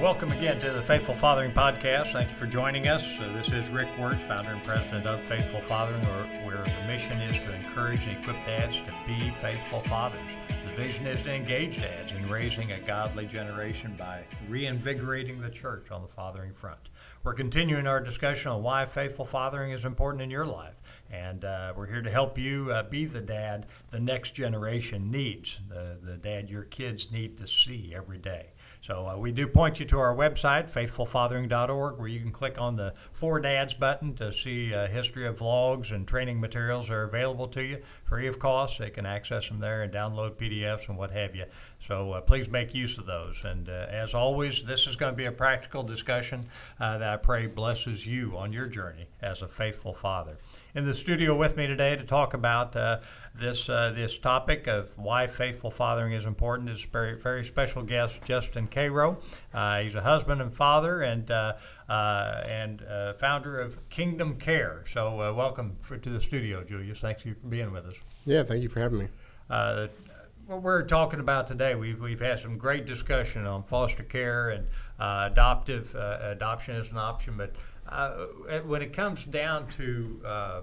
welcome again to the Faithful Fathering Podcast. Thank you for joining us. Uh, this is Rick Wirtz, founder and president of Faithful Fathering, where, where the mission is to encourage and equip dads to be faithful fathers. The vision is to engage dads in raising a godly generation by reinvigorating the church on the fathering front. We're continuing our discussion on why faithful fathering is important in your life. And uh, we're here to help you uh, be the dad the next generation needs, the, the dad your kids need to see every day. So uh, we do point you to our website, faithfulfathering.org, where you can click on the For Dads button to see a history of vlogs and training materials are available to you free of cost. They can access them there and download PDFs and what have you. So uh, please make use of those. And uh, as always, this is going to be a practical discussion uh, that I pray blesses you on your journey as a faithful father in the studio with me today to talk about uh, this uh, this topic of why faithful fathering is important is very very special guest Justin Karow. Uh, he's a husband and father and uh, uh, and uh, founder of Kingdom Care. So welcome for, to the studio, Julius. Thanks for being with us. Yeah, thank you for having me. what we're talking about today, we've we've had some great discussion on foster care and adoptive adoption as an option, but uh, when it comes down to uh,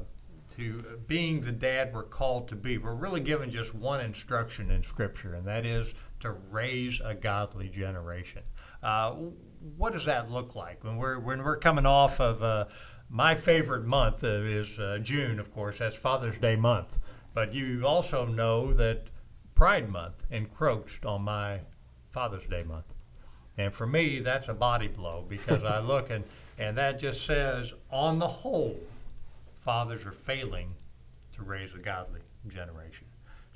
to being the dad we're called to be, we're really given just one instruction in Scripture, and that is to raise a godly generation. Uh, what does that look like when we're when we're coming off of uh, my favorite month is uh, June, of course. That's Father's Day month, but you also know that Pride Month encroached on my Father's Day month, and for me, that's a body blow because I look and and that just says, on the whole, fathers are failing to raise a godly generation.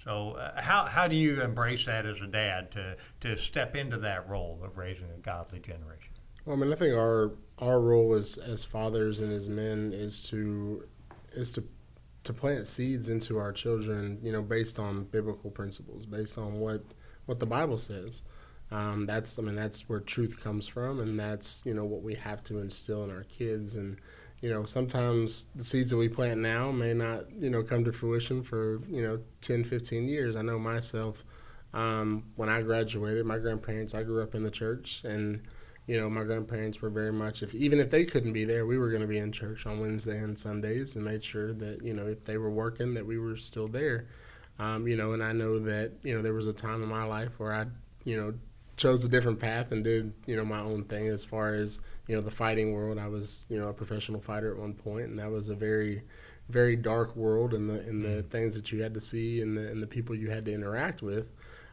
So, uh, how, how do you embrace that as a dad to, to step into that role of raising a godly generation? Well, I mean, I think our our role as as fathers and as men is to is to to plant seeds into our children, you know, based on biblical principles, based on what what the Bible says. Um, that's I mean that's where truth comes from, and that's you know what we have to instill in our kids. And you know sometimes the seeds that we plant now may not you know come to fruition for you know 10, 15 years. I know myself um, when I graduated, my grandparents. I grew up in the church, and you know my grandparents were very much if even if they couldn't be there, we were going to be in church on Wednesday and Sundays, and made sure that you know if they were working, that we were still there. Um, you know, and I know that you know there was a time in my life where I you know chose a different path and did you know my own thing as far as you know the fighting world. I was you know a professional fighter at one point, and that was a very very dark world and the and the mm. things that you had to see and the and the people you had to interact with.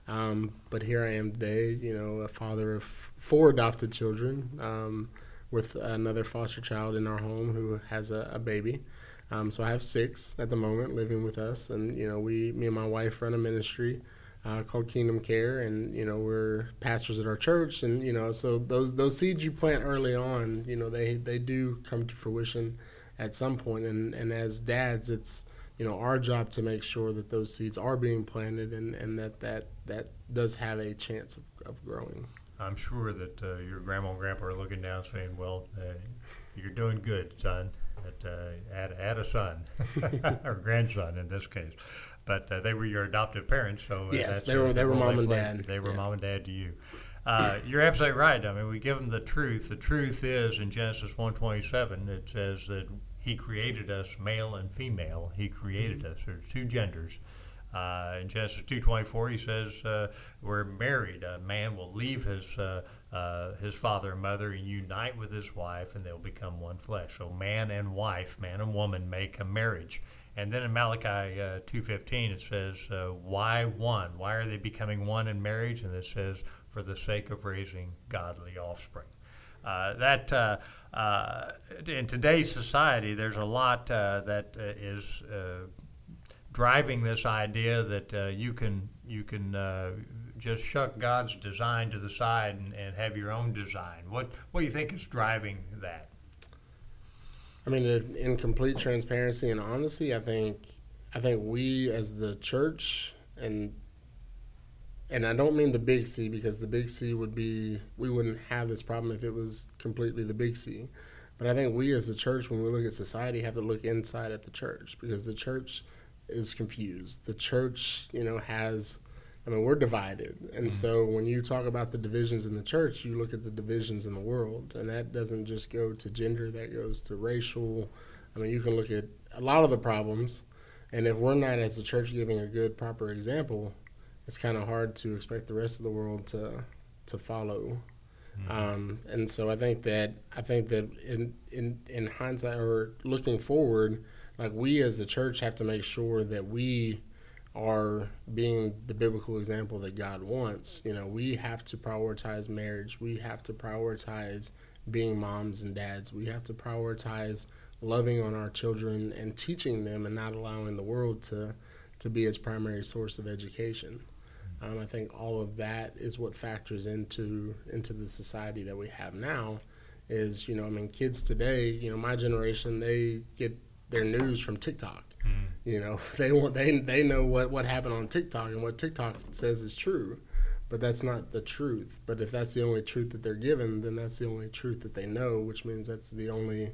Um, but here I am today, you know, a father of four adopted children, um, with another foster child in our home who has a, a baby. Um, so I have six at the moment living with us, and you know, we, me and my wife run a ministry uh, called Kingdom Care, and you know we're pastors at our church, and you know so those those seeds you plant early on, you know they they do come to fruition at some point, and and as dads, it's you know our job to make sure that those seeds are being planted, and and that that that does have a chance of, of growing. I'm sure that uh, your grandma and grandpa are looking down, saying, "Well, uh, you're doing good, son. But, uh, add, add a son or grandson in this case." but uh, they were your adoptive parents. So uh, yes, they were they were mom and dad. They were yeah. mom and dad to you. Uh, you're absolutely right. I mean, we give them the truth. The truth is in Genesis 1:27. It says that He created us male and female. He created mm-hmm. us. There's two genders. Uh, in Genesis 2:24, He says uh, we're married. A man will leave his uh, uh, his father and mother and unite with his wife, and they'll become one flesh. So man and wife, man and woman, make a marriage. And then in Malachi uh, 2.15 it says, uh, why one? Why are they becoming one in marriage? And it says, for the sake of raising godly offspring. Uh, that uh, uh, in today's society, there's a lot uh, that is driving this idea that uh, you can you can uh, just shuck God's design to the side and, and have your own design. What what do you think is driving that? I mean, in complete transparency and honesty, I think I think we as the church and and I don't mean the big C because the big C would be we wouldn't have this problem if it was completely the big C. But I think we as a church, when we look at society, have to look inside at the church because the church is confused. The church, you know, has I mean, we're divided. And mm-hmm. so when you talk about the divisions in the church, you look at the divisions in the world. And that doesn't just go to gender, that goes to racial. I mean, you can look at a lot of the problems. And if we're not, as a church, giving a good, proper example, it's kind of hard to expect the rest of the world to to follow. Mm-hmm. Um, and so I think that I think that in in in hindsight or looking forward, like we as the church have to make sure that we are being the biblical example that God wants. You know, we have to prioritize marriage. We have to prioritize being moms and dads. We have to prioritize loving on our children and teaching them and not allowing the world to to be its primary source of education. Um, I think all of that is what factors into into the society that we have now. Is you know, I mean, kids today, you know, my generation, they get their news from TikTok. Mm. You know, they want they they know what what happened on TikTok and what TikTok says is true, but that's not the truth. But if that's the only truth that they're given, then that's the only truth that they know, which means that's the only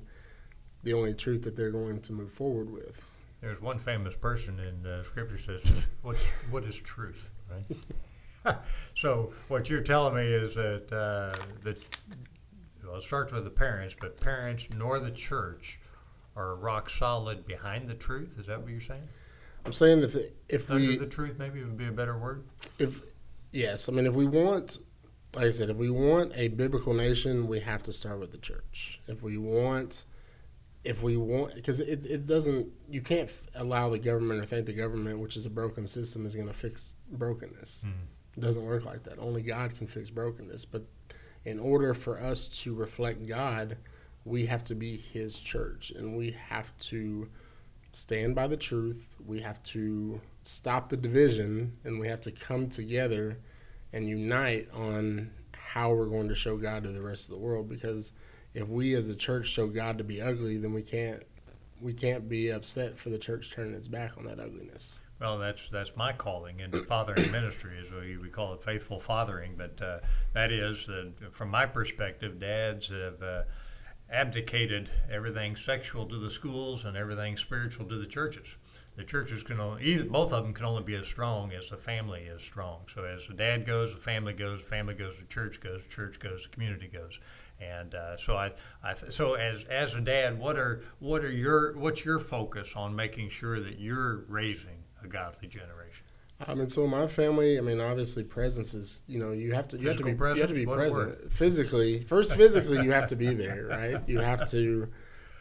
the only truth that they're going to move forward with. There's one famous person in uh, Scripture says, "What's what is truth?" Right. so what you're telling me is that uh, that well, it starts with the parents, but parents nor the church are rock solid behind the truth. Is that what you're saying? I'm saying if if Under we the truth maybe would be a better word. If yes, I mean if we want, like I said, if we want a biblical nation, we have to start with the church. If we want, if we want, because it, it doesn't, you can't allow the government or think the government, which is a broken system, is going to fix brokenness. Mm. It doesn't work like that. Only God can fix brokenness. But in order for us to reflect God, we have to be his church and we have to stand by the truth. We have to stop the division and we have to come together and unite on how we're going to show God to the rest of the world because if we as a church show God to be ugly, then we can't we can't be upset for the church turning its back on that ugliness. Well, that's that's my calling in fathering ministry, is we, we call it faithful fathering. But uh, that is, uh, from my perspective, dads have uh, abdicated everything sexual to the schools and everything spiritual to the churches. The churches can only, either, both of them can only be as strong as the family is strong. So as the dad goes, the family goes, the family goes, the church goes, church goes, the community goes. And uh, so I, I so as as a dad, what are what are your what's your focus on making sure that you're raising a godly generation? I mean, so my family. I mean, obviously, presence is. You know, you have to. You Physical have to be. Presence? You have to be present physically. First, physically, you have to be there, right? You have to.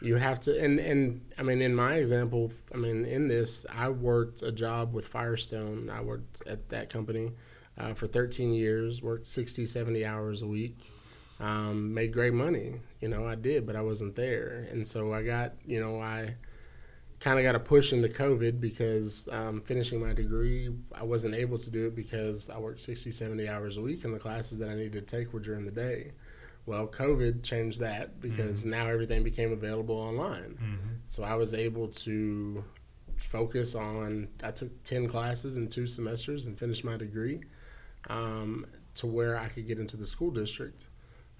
You have to, and and I mean, in my example, I mean, in this, I worked a job with Firestone. I worked at that company uh, for 13 years. Worked 60, 70 hours a week. Um, made great money. You know, I did, but I wasn't there, and so I got. You know, I kind of got a push into COVID because um, finishing my degree, I wasn't able to do it because I worked 60, 70 hours a week, and the classes that I needed to take were during the day. Well, COVID changed that because mm-hmm. now everything became available online. Mm-hmm. So I was able to focus on, I took 10 classes in two semesters and finished my degree um, to where I could get into the school district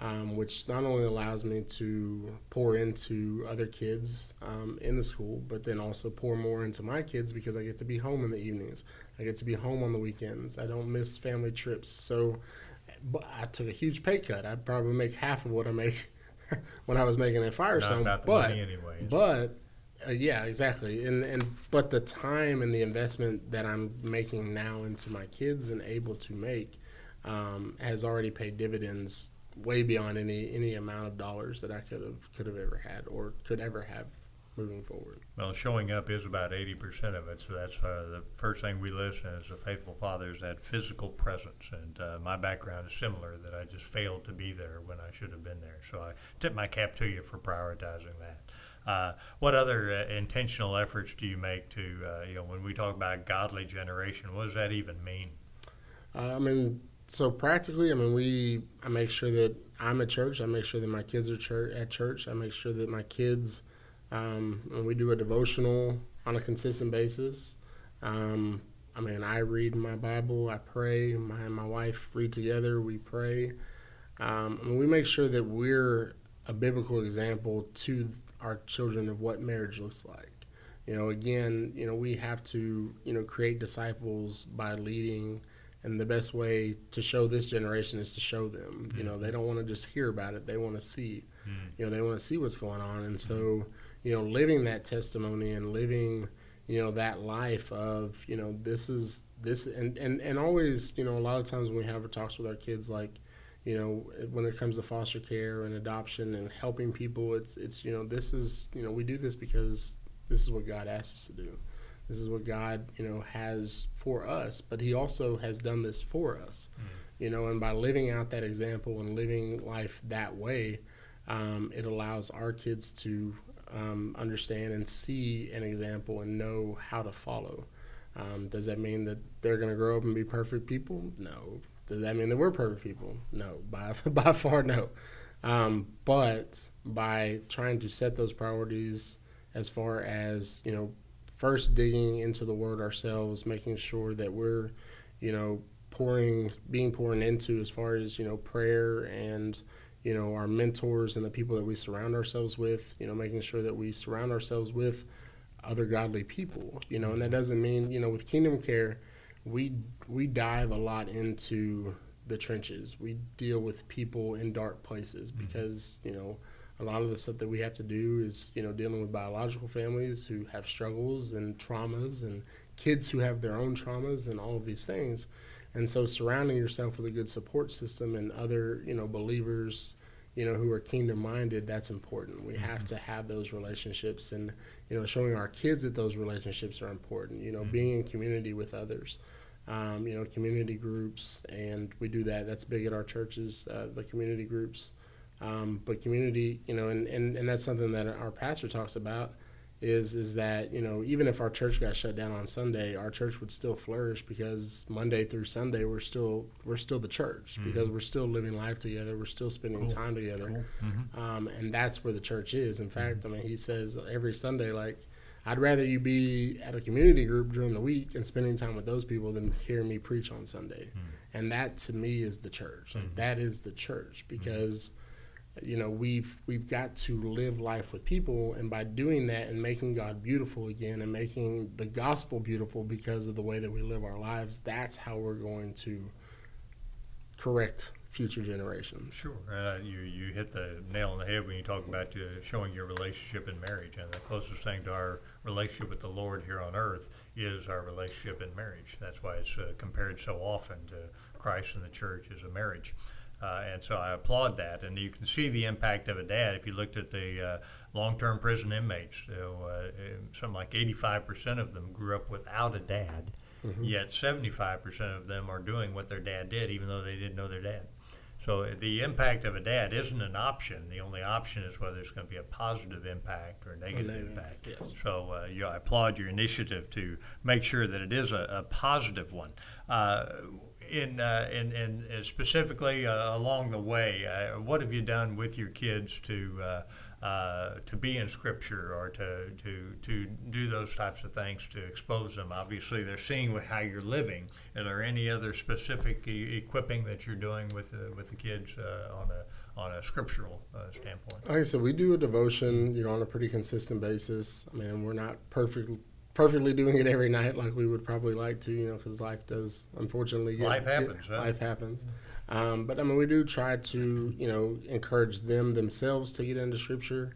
um, which not only allows me to pour into other kids um, in the school, but then also pour more into my kids because I get to be home in the evenings. I get to be home on the weekends. I don't miss family trips. So I took a huge pay cut. I'd probably make half of what I make when I was making at Firestone. but anyway, but uh, yeah, exactly. And and but the time and the investment that I'm making now into my kids and able to make um, has already paid dividends way beyond any any amount of dollars that I could have could have ever had or could ever have moving forward. Well, showing up is about 80% of it. So that's uh, the first thing we listen as a faithful father is that physical presence. And uh, my background is similar, that I just failed to be there when I should have been there. So I tip my cap to you for prioritizing that. Uh, what other uh, intentional efforts do you make to, uh, you know, when we talk about godly generation, what does that even mean? Uh, I mean, so practically, I mean, we I make sure that I'm at church. I make sure that my kids are church, at church. I make sure that my kids, um, and we do a devotional on a consistent basis. Um, I mean, I read my Bible. I pray. My my wife read together. We pray. Um, we make sure that we're a biblical example to our children of what marriage looks like. You know, again, you know, we have to, you know, create disciples by leading and the best way to show this generation is to show them. You know, they mm-hmm. don't want to just hear about it; they want to see. Mm. You know, they want to see what's going on, and so mm-hmm. you know, living that testimony and living you know that life of you know this is this and and and always you know a lot of times when we have talks with our kids like you know when it comes to foster care and adoption and helping people it's it's you know this is you know we do this because this is what God asked us to do this is what God you know has for us but he also has done this for us mm-hmm. you know and by living out that example and living life that way um, it allows our kids to um, understand and see an example and know how to follow. Um, does that mean that they're going to grow up and be perfect people? No. Does that mean that we're perfect people? No. By by far, no. Um, but by trying to set those priorities, as far as you know, first digging into the Word ourselves, making sure that we're, you know, pouring, being pouring into as far as you know, prayer and you know, our mentors and the people that we surround ourselves with, you know, making sure that we surround ourselves with other godly people, you know, and that doesn't mean, you know, with Kingdom Care, we we dive a lot into the trenches. We deal with people in dark places mm-hmm. because, you know, a lot of the stuff that we have to do is, you know, dealing with biological families who have struggles and traumas and kids who have their own traumas and all of these things. And so surrounding yourself with a good support system and other, you know, believers, you know, who are kingdom minded, that's important. We have mm-hmm. to have those relationships and, you know, showing our kids that those relationships are important, you know, mm-hmm. being in community with others. Um, you know, community groups, and we do that. That's big at our churches, uh, the community groups. Um, but community, you know, and, and, and that's something that our pastor talks about is is that you know even if our church got shut down on Sunday, our church would still flourish because Monday through Sunday we're still we're still the church mm-hmm. because we're still living life together, we're still spending cool. time together, cool. mm-hmm. um, and that's where the church is. In fact, mm-hmm. I mean, he says every Sunday like. I'd rather you be at a community group during the week and spending time with those people than hear me preach on Sunday. Mm-hmm. And that to me is the church. Like mm-hmm. that is the church because you know we've we've got to live life with people and by doing that and making god beautiful again and making the gospel beautiful because of the way that we live our lives that's how we're going to correct future generations. Sure. Uh, you you hit the nail on the head when you talk about uh, showing your relationship in marriage and the closest thing to our relationship with the lord here on earth is our relationship in marriage. That's why it's uh, compared so often to christ and the church as a marriage uh, and so I applaud that. And you can see the impact of a dad if you looked at the uh, long term prison inmates. So, uh, something like 85% of them grew up without a dad, mm-hmm. yet 75% of them are doing what their dad did, even though they didn't know their dad. So, the impact of a dad isn't an option. The only option is whether it's going to be a positive impact or a negative, negative impact. Yes. So, uh, you I applaud your initiative to make sure that it is a, a positive one uh, in, uh, in, in uh, specifically uh, along the way, uh, what have you done with your kids to uh, uh, to be in Scripture or to, to to do those types of things to expose them? Obviously, they're seeing how you're living. Are there any other specific e- equipping that you're doing with with the kids on a on a scriptural standpoint? Like I said, we do a devotion, you know, on a pretty consistent basis. I mean, we're not perfect perfectly doing it every night like we would probably like to, you know, because life does unfortunately get, life happens. Get, Life happens. Um, but I mean, we do try to, you know, encourage them themselves to get into Scripture.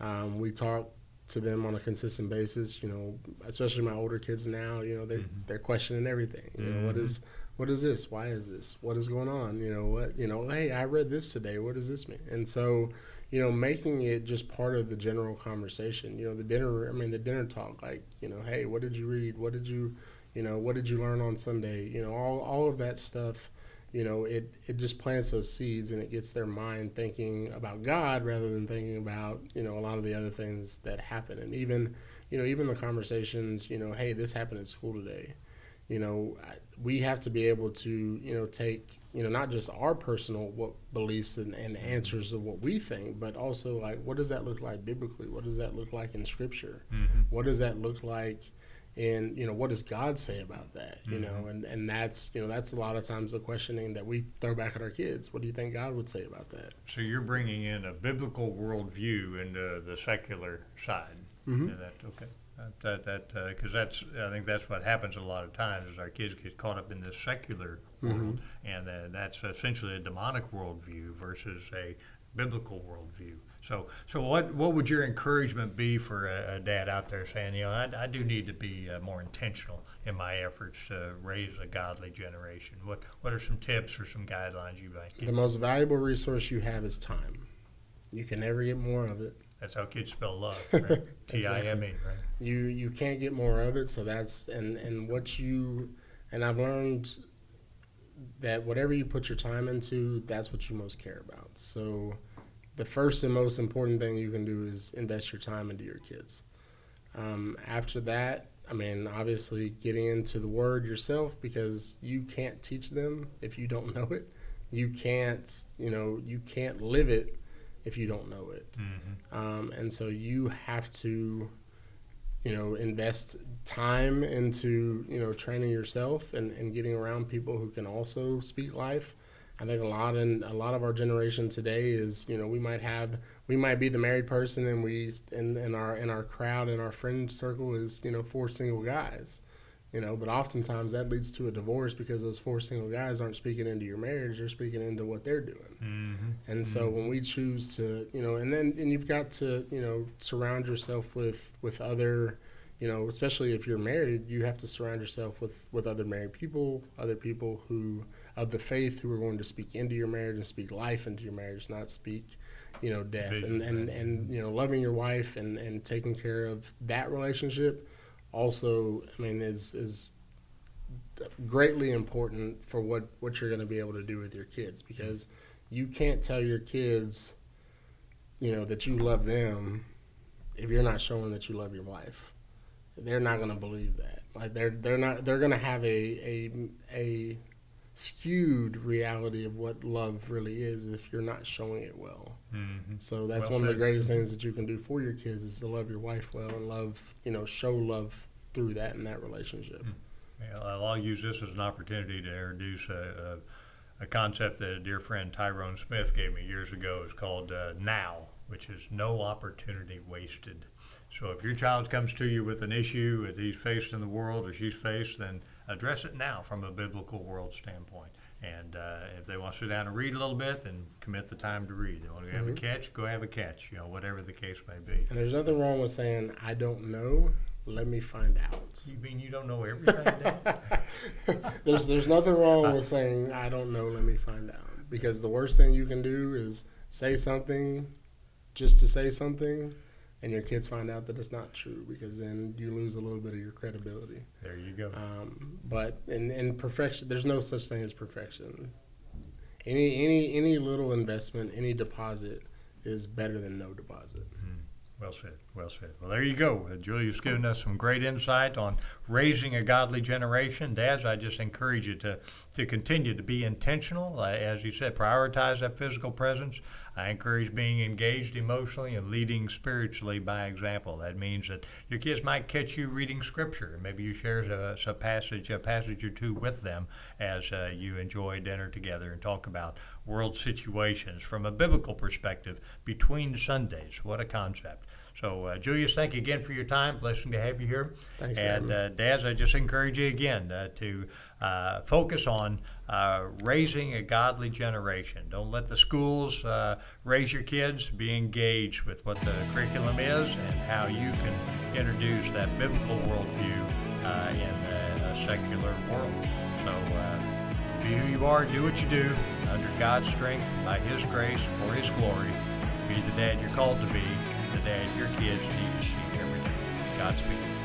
Um, we talk to them on a consistent basis. You know, especially my older kids now. You know, they mm-hmm. they're questioning everything. You know, mm-hmm. what is what is this? Why is this? What is going on? You know, what you know? Hey, I read this today. What does this mean? And so, you know, making it just part of the general conversation. You know, the dinner. I mean, the dinner talk. Like, you know, hey, what did you read? What did you, you know, what did you learn on Sunday? You know, all all of that stuff. You know, it it just plants those seeds and it gets their mind thinking about God rather than thinking about you know a lot of the other things that happen. And even, you know, even the conversations. You know, hey, this happened at school today. You know, we have to be able to you know take you know, not just our personal what beliefs and, and answers of what we think, but also like what does that look like biblically? What does that look like in Scripture? Mm-hmm. What does that look like in you know what does God say about that? You mm-hmm. know, and and that's you know that's a lot of times the questioning that we throw back at our kids. What do you think God would say about that? So you're bringing in a biblical worldview into the secular side. Mm-hmm. That, okay. That that because that's I think that's what happens a lot of times is our kids get caught up in this secular world, and uh, that's essentially a demonic worldview versus a biblical worldview. So so what what would your encouragement be for a, a dad out there saying you know I, I do need to be uh, more intentional in my efforts to raise a godly generation? What what are some tips or some guidelines you might The give? most valuable resource you have is time. You can never get more of it. That's how kids spell love, right? T I M E, right? You you can't get more of it. So that's and and what you and I've learned that whatever you put your time into, that's what you most care about. So the first and most important thing you can do is invest your time into your kids. Um, after that, I mean, obviously getting into the word yourself because you can't teach them if you don't know it. You can't, you know, you can't live it if you don't know it. Mm-hmm. Um, and so you have to, you know, invest time into, you know, training yourself and, and getting around people who can also speak life. I think a lot in a lot of our generation today is, you know, we might have we might be the married person and we in, in our in our crowd in our friend circle is, you know, four single guys. You know, but oftentimes that leads to a divorce because those four single guys aren't speaking into your marriage, they're speaking into what they're doing. Mm-hmm. And so when we choose to, you know, and then and you've got to, you know, surround yourself with with other, you know, especially if you're married, you have to surround yourself with with other married people, other people who of the faith who are going to speak into your marriage and speak life into your marriage, not speak, you know, death. And and and you know, loving your wife and and taking care of that relationship also, I mean, is is greatly important for what what you're going to be able to do with your kids because you can't tell your kids you know that you love them if you're not showing that you love your wife. They're not going to believe that. Like they're they're not they're going to have a a a skewed reality of what love really is if you're not showing it well. Mm-hmm. so that's Well one of the greatest things that you can do for your kids is to love your wife well and love you know show love through that in that relationship Yeah, I'll use this as an opportunity to introduce a, a, a concept that a dear friend Tyrone Smith gave me years ago. It's called uh, NOW, which is no opportunity wasted. So if your child comes to you with an issue that he's faced in the world or she's faced, then address it now from a biblical world standpoint. And uh, if they want to sit down and read a little bit, then commit the time to read. They want to have a Mhm. catch, go have a catch. You know, whatever the case may be. And there's nothing wrong with saying, I don't know, let me find out. You mean you don't know everything? Dad? there's there's nothing wrong with saying, I don't know, let me find out. Because the worst thing you can do is say something just to say something and your kids find out that it's not true because then you lose a little bit of your credibility. there you go. Um, but in, in perfection, there's no such thing as perfection. Any any any little investment, any deposit is better than no deposit. Well said. Well said. Well, there you go. Uh, Julius's given us some great insight on raising a godly generation. Dads, I just encourage you to, to continue to be intentional. Uh, as you said, prioritize that physical presence. I encourage being engaged emotionally and leading spiritually by example. That means that your kids might catch you reading scripture. Maybe you share a, a passage, a passage or two with them as uh, you enjoy dinner together and talk about world situations from a biblical perspective between Sundays. What a concept. So, uh, Julius, thank you again for your time. Blessing to have you here. Thank you, And, uh, Dads, I just encourage you again uh, to uh, focus on uh, raising a godly generation. Don't let the schools uh, raise your kids. Be engaged with what the curriculum is and how you can introduce that biblical worldview uh, in a, a secular world. So, uh, be who you are, do what you do, under God's strength, by His grace, for His glory. Be the dad you're called to be, the dad your kids need to see every day. Godspeed.